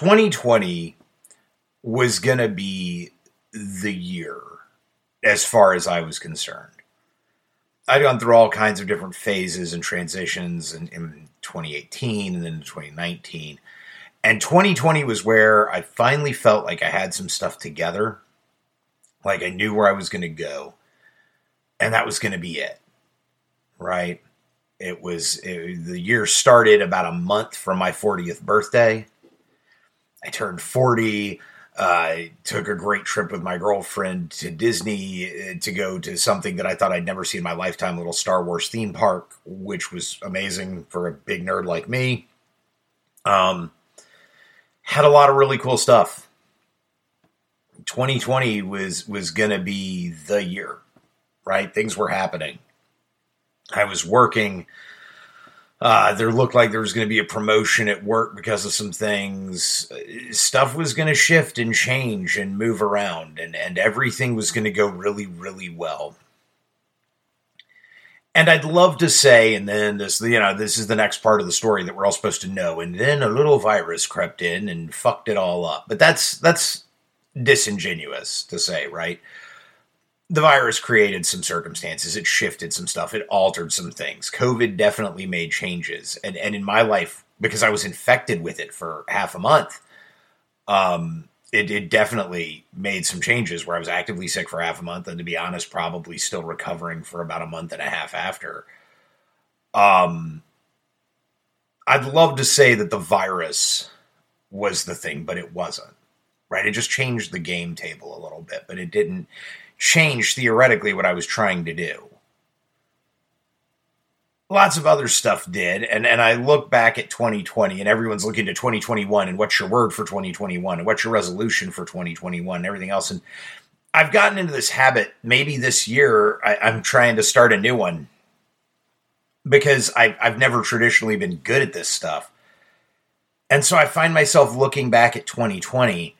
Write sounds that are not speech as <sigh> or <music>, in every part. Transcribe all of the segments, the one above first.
2020 was going to be the year as far as I was concerned. I'd gone through all kinds of different phases and transitions in, in 2018 and then 2019. And 2020 was where I finally felt like I had some stuff together. Like I knew where I was going to go. And that was going to be it. Right? It was it, the year started about a month from my 40th birthday. I turned 40. Uh, took a great trip with my girlfriend to Disney uh, to go to something that I thought I'd never see in my lifetime, a little Star Wars theme park, which was amazing for a big nerd like me. Um, had a lot of really cool stuff. 2020 was was going to be the year, right? Things were happening. I was working uh, there looked like there was going to be a promotion at work because of some things. Stuff was going to shift and change and move around, and, and everything was going to go really, really well. And I'd love to say, and then this, you know, this is the next part of the story that we're all supposed to know. And then a little virus crept in and fucked it all up. But that's that's disingenuous to say, right? The virus created some circumstances. It shifted some stuff. It altered some things. COVID definitely made changes. And and in my life, because I was infected with it for half a month, um, it, it definitely made some changes where I was actively sick for half a month, and to be honest, probably still recovering for about a month and a half after. Um, I'd love to say that the virus was the thing, but it wasn't. Right? It just changed the game table a little bit, but it didn't change theoretically what I was trying to do. Lots of other stuff did, and, and I look back at 2020, and everyone's looking to 2021, and what's your word for 2021, and what's your resolution for 2021, and everything else. And I've gotten into this habit. Maybe this year I, am trying to start a new one because I, I've never traditionally been good at this stuff. And so I find myself looking back at 2020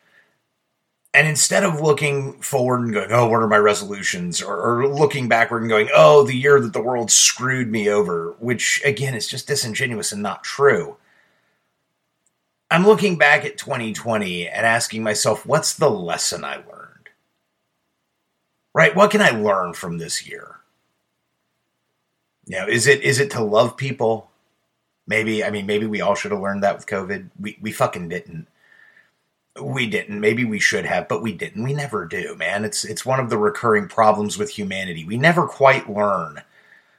and instead of looking forward and going, oh, what are my resolutions? Or, or, looking backward and going, oh, the year that the world screwed me over, which again is just disingenuous and not true. I'm looking back at 2020 and asking myself, what's the lesson I learned? Right? What can I learn from this year? You know, is it is it to love people? Maybe, I mean, maybe we all should have learned that with COVID. We we fucking didn't we didn't. Maybe we should have but we didn't. We never do man. It's it's one of the recurring problems with humanity. We never quite learn.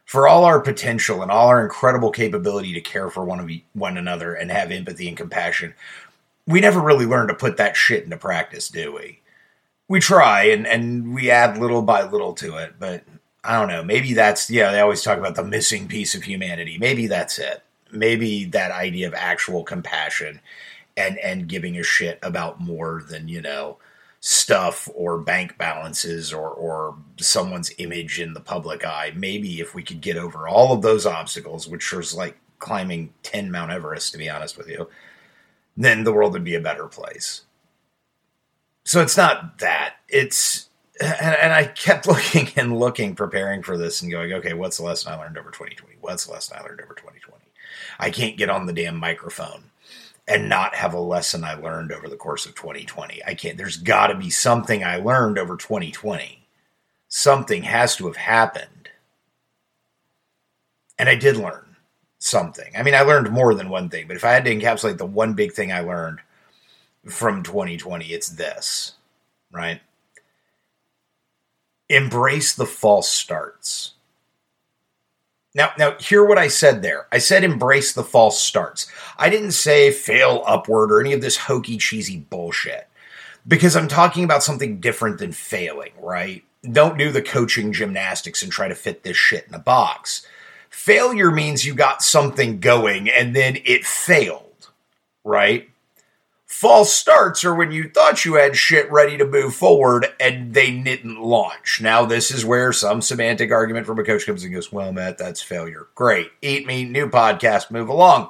For all our potential and all our incredible capability to care for one of one another and have empathy and compassion we never really learn to put that shit into practice do we? We try and and we add little by little to it but i don't know. Maybe that's yeah they always talk about the missing piece of humanity. Maybe that's it. Maybe that idea of actual compassion and and giving a shit about more than you know stuff or bank balances or or someone's image in the public eye. Maybe if we could get over all of those obstacles, which is like climbing 10 Mount Everest to be honest with you, then the world would be a better place. So it's not that. It's and, and I kept <laughs> looking and looking preparing for this and going, okay, what's the lesson I learned over 2020? What's the lesson I learned over 2020? I can't get on the damn microphone and not have a lesson I learned over the course of 2020. I can't. There's got to be something I learned over 2020. Something has to have happened. And I did learn something. I mean, I learned more than one thing, but if I had to encapsulate the one big thing I learned from 2020, it's this, right? Embrace the false starts. Now, now hear what I said there. I said embrace the false starts. I didn't say fail upward or any of this hokey cheesy bullshit. Because I'm talking about something different than failing, right? Don't do the coaching gymnastics and try to fit this shit in a box. Failure means you got something going and then it failed, right? False starts are when you thought you had shit ready to move forward and they didn't launch. Now, this is where some semantic argument from a coach comes and goes, Well, Matt, that's failure. Great. Eat me, new podcast, move along.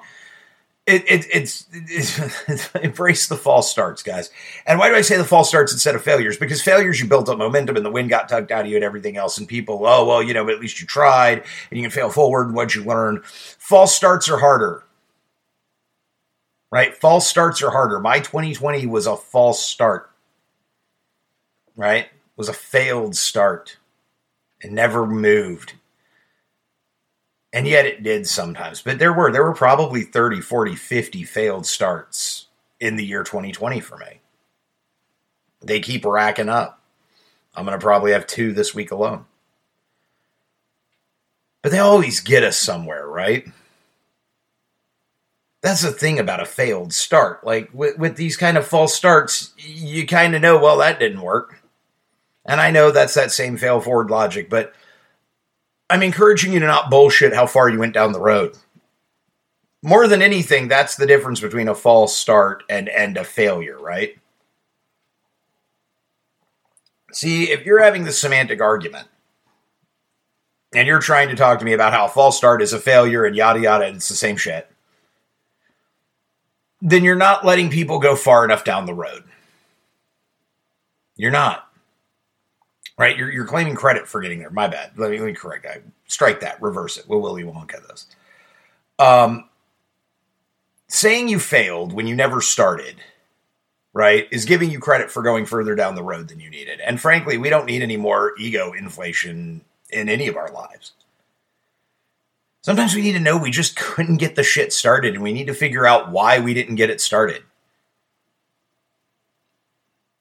It, it, it's, it's <laughs> embrace the false starts, guys. And why do I say the false starts instead of failures? Because failures, you built up momentum and the wind got tugged out of you and everything else. And people, oh, well, you know, at least you tried and you can fail forward and what'd you learn? False starts are harder right? False starts are harder. My 2020 was a false start, right? Was a failed start. It never moved. And yet it did sometimes. But there were there were probably 30, 40, 50 failed starts in the year 2020 for me. They keep racking up. I'm going to probably have two this week alone. But they always get us somewhere, right? That's the thing about a failed start. Like with, with these kind of false starts, you kind of know, well, that didn't work. And I know that's that same fail forward logic, but I'm encouraging you to not bullshit how far you went down the road. More than anything, that's the difference between a false start and, and a failure, right? See, if you're having the semantic argument and you're trying to talk to me about how a false start is a failure and yada yada, it's the same shit, then you're not letting people go far enough down the road. You're not. Right? You're, you're claiming credit for getting there. My bad. Let me, let me correct that. Strike that. Reverse it. We'll Willy Wonka this. Um, saying you failed when you never started, right, is giving you credit for going further down the road than you needed. And frankly, we don't need any more ego inflation in any of our lives. Sometimes we need to know we just <laughs> couldn't get the shit started and we need to figure out why we didn't get it started.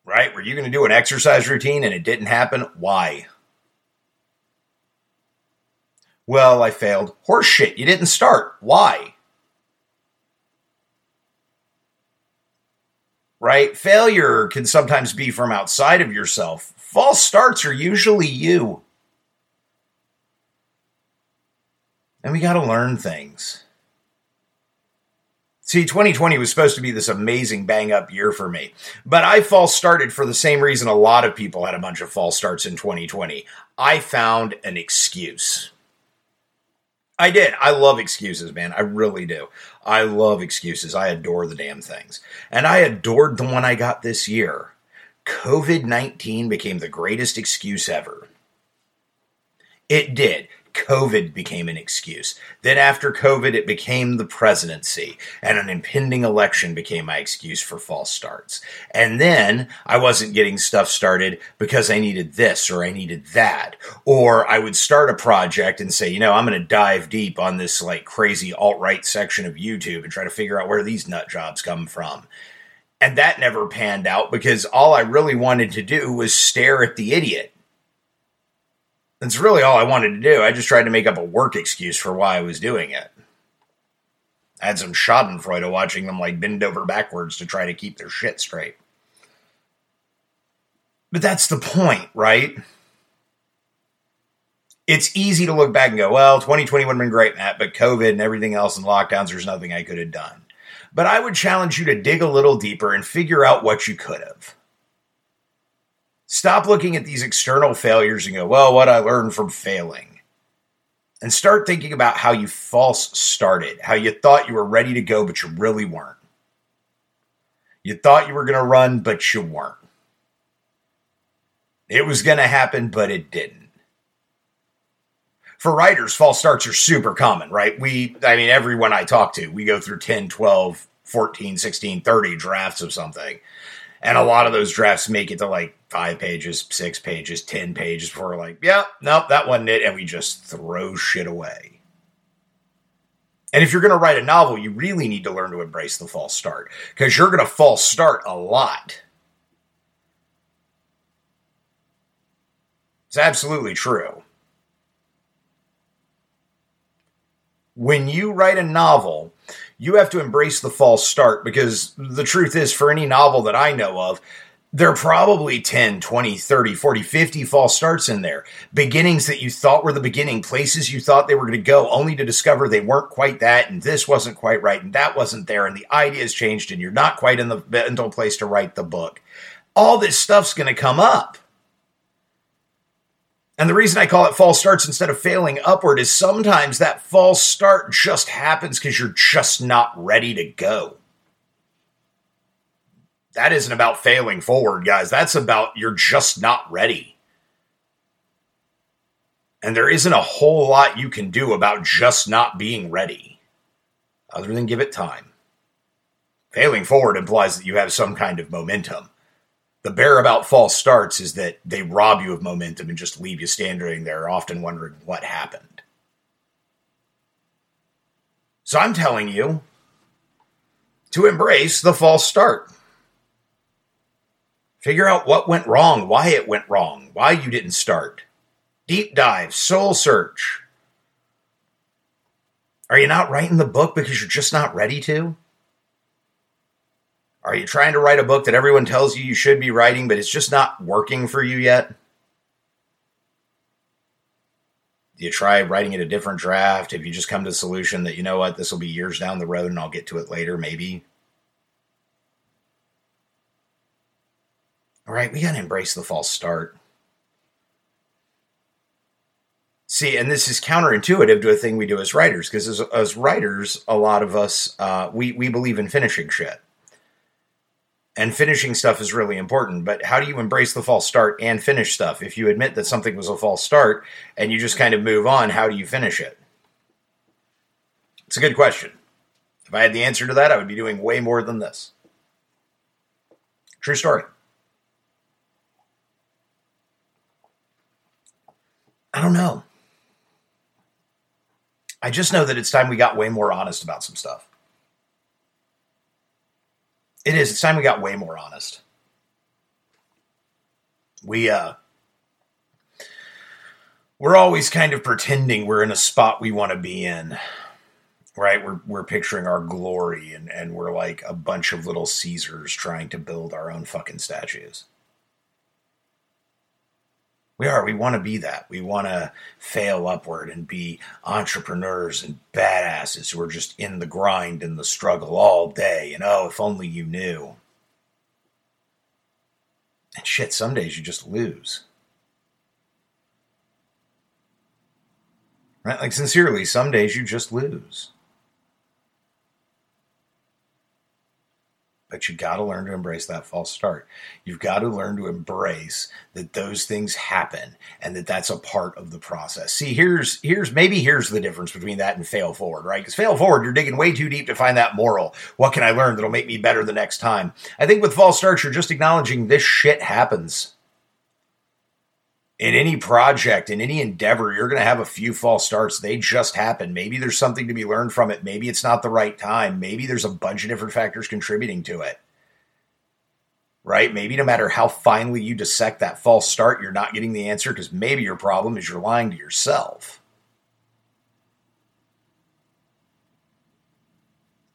Right? Were you going to do an exercise routine and it didn't happen? Why? Well, I failed. Horseshit, you didn't start. Why? Right? Failure can sometimes be from outside of yourself. False starts are usually you. And we got to learn things. See, 2020 was supposed to be this amazing bang up year for me, but I false started for the same reason a lot of people had a bunch of false starts in 2020. I found an excuse. I did. I love excuses, man. I really do. I love excuses. I adore the damn things. And I adored the one I got this year. COVID 19 became the greatest excuse ever. It did. COVID became an excuse. Then, after COVID, it became the presidency, and an impending election became my excuse for false starts. And then I wasn't getting stuff started because I needed this or I needed that. Or I would start a project and say, you know, I'm going to dive deep on this like crazy alt right section of YouTube and try to figure out where these nut jobs come from. And that never panned out because all I really wanted to do was stare at the idiot that's really all I wanted to do. I just tried to make up a work excuse for why I was doing it. I had some schadenfreude watching them like bend over backwards to try to keep their shit straight. But that's the point, right? It's easy to look back and go, well, 2020 would have been great, Matt, but COVID and everything else and lockdowns, there's nothing I could have done. But I would challenge you to dig a little deeper and figure out what you could have. Stop looking at these external failures and go, well, what I learned from failing. And start thinking about how you false started, how you thought you were ready to go, but you really weren't. You thought you were going to run, but you weren't. It was going to happen, but it didn't. For writers, false starts are super common, right? We, I mean, everyone I talk to, we go through 10, 12, 14, 16, 30 drafts of something. And a lot of those drafts make it to like five pages, six pages, 10 pages before we're like, yeah, nope, that wasn't it. And we just throw shit away. And if you're going to write a novel, you really need to learn to embrace the false start because you're going to false start a lot. It's absolutely true. When you write a novel, you have to embrace the false start because the truth is, for any novel that I know of, there are probably 10, 20, 30, 40, 50 false starts in there. Beginnings that you thought were the beginning, places you thought they were going to go, only to discover they weren't quite that, and this wasn't quite right, and that wasn't there, and the idea's changed, and you're not quite in the mental place to write the book. All this stuff's going to come up. And the reason I call it false starts instead of failing upward is sometimes that false start just happens because you're just not ready to go. That isn't about failing forward, guys. That's about you're just not ready. And there isn't a whole lot you can do about just not being ready other than give it time. Failing forward implies that you have some kind of momentum. The bear about false starts is that they rob you of momentum and just leave you standing there, often wondering what happened. So I'm telling you to embrace the false start. Figure out what went wrong, why it went wrong, why you didn't start. Deep dive, soul search. Are you not writing the book because you're just not ready to? Are you trying to write a book that everyone tells you you should be writing, but it's just not working for you yet? Do you try writing it a different draft? Have you just come to the solution that, you know what, this will be years down the road and I'll get to it later, maybe? All right, we got to embrace the false start. See, and this is counterintuitive to a thing we do as writers, because as, as, writers, a lot of us uh, we we believe in finishing shit, and finishing stuff is really important. But how do you embrace the false start and finish stuff? If you admit that something was a false start and you just kind of move on, how do you finish it? It's a good question. If I had the answer to that, I would be doing way more than this. True story. I don't know. I just know that it's time we got way more honest about some stuff. It is. It's time we got way more honest. We uh we're always kind of pretending we're in a spot we want to be in. Right? We're we're picturing our glory and, and we're like a bunch of little Caesars trying to build our own fucking statues we are. We want to be that. We want to fail upward and be entrepreneurs and badasses who are just in the grind and the struggle all day. And oh, if only you knew. And shit, some days you just lose. Right? Like, sincerely, some days you just lose. But you got to learn to embrace that false start. You've got to learn to embrace that those things happen and that that's a part of the process. See, here's here's maybe here's the difference between that and fail forward, right? Because fail forward, you're digging way too deep to find that moral. What can I learn that'll make me better the next time? I think with false starts, you're just acknowledging this shit happens in any project, in any endeavor, you're going to have a few false starts. They just happen. Maybe there's something to be learned from it. Maybe it's not the right time. Maybe there's a bunch of different factors contributing to it. Right? Maybe no matter how finely you dissect that false start, you're not getting the answer because maybe your problem is you're lying to yourself.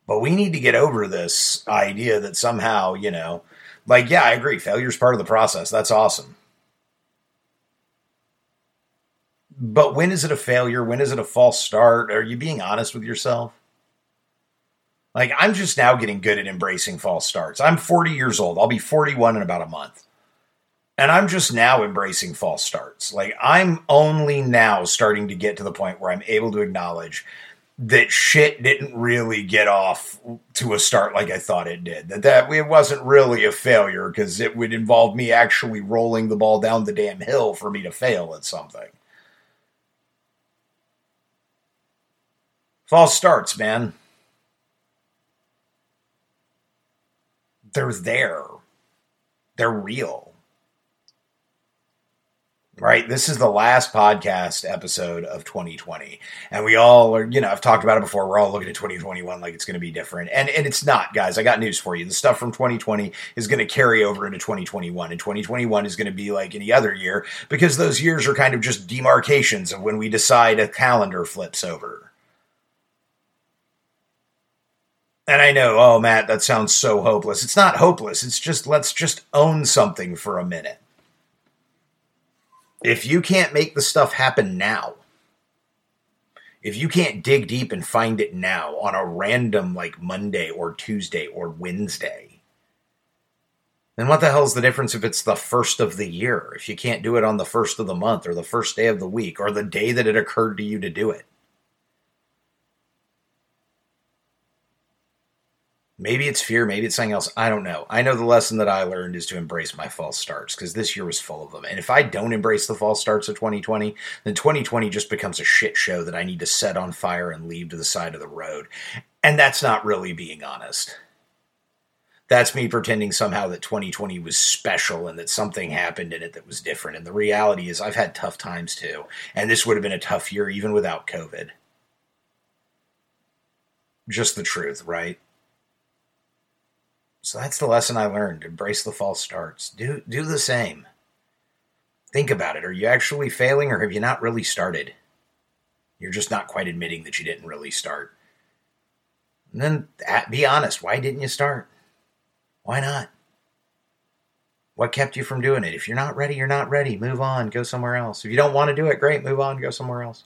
But we need to get over this idea that somehow, you know, like, yeah, I agree. Failure is part of the process. That's awesome But when is it a failure? When is it a false start? Are you being honest with yourself? Like, I'm just now getting good at embracing false starts. I'm 40 years old. I'll be 41 in about a month. And I'm just now embracing false starts. Like, I'm only now starting to get to the point where I'm able to acknowledge that shit didn't really get off to a start like I thought it did. That that it wasn't really a failure because it would involve me actually rolling the ball down the damn hill for me to fail at something. False starts, man. They're there. They're real. Right? This is the last podcast episode of 2020. And we all are, you know, I've talked about it before. We're all looking at 2021 like it's going to be different. And and it's not, guys. I got news for you. The stuff from 2020 is going to carry over into 2021. And 2021 is going to be like any other year because those years are kind of just demarcations of when we decide a calendar flips over. And I know, oh, Matt, that sounds so hopeless. It's not hopeless. It's just let's just own something for a minute. If you can't make the stuff happen now, if you can't dig deep and find it now on a random like Monday or Tuesday or Wednesday, then what the hell's the difference if it's the first of the year? If you can't do it on the first of the month or the first day of the week or the day that it occurred to you to do it? Maybe it's fear, maybe it's something else. I don't know. I know the lesson that I learned is to embrace my false starts because this year was full of them. And if I don't embrace the false starts of 2020, then 2020 just becomes a shit show that I need to set on fire and leave to the side of the road. And that's not really being honest. that's me pretending somehow that 2020 was special and that something happened in it that was different. And the reality is, I've had tough times too. And this would have been a tough year even without COVID. Just the truth, right? So that's the lesson I learned. Embrace the false starts. Do do the same. Think about it. Are you actually failing or have you not really started? You're just not quite admitting that you didn't really start. And then be honest. Why didn't you start? Why not? What kept you from doing it? If you're not ready, you're not ready. Move on. Go somewhere else. If you don't want to do it, great. Move on. Go somewhere else.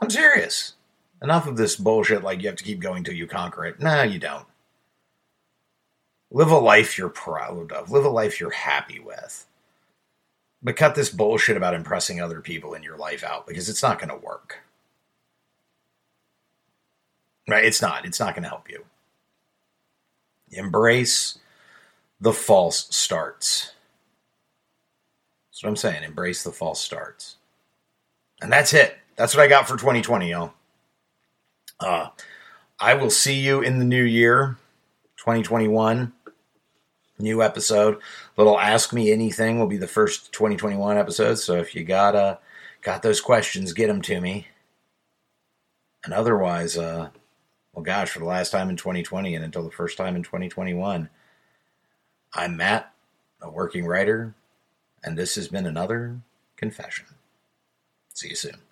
I'm serious. Enough of this bullshit like you have to keep going till you conquer it. No, you don't. Live a life you're proud of. Live a life you're happy with. But cut this bullshit about impressing other people in your life out because it's not going to work. Right? It's not. It's not going to help you. Embrace the false starts. That's what I'm saying. Embrace the false starts. And that's it. That's what I got for 2020, y'all. Uh, I will see you in the new year, 2021. New episode. Little Ask Me Anything will be the first 2021 episode. So if you got uh, got those questions, get them to me. And otherwise, uh, well, gosh, for the last time in 2020 and until the first time in 2021, I'm Matt, a working writer, and this has been another confession. See you soon.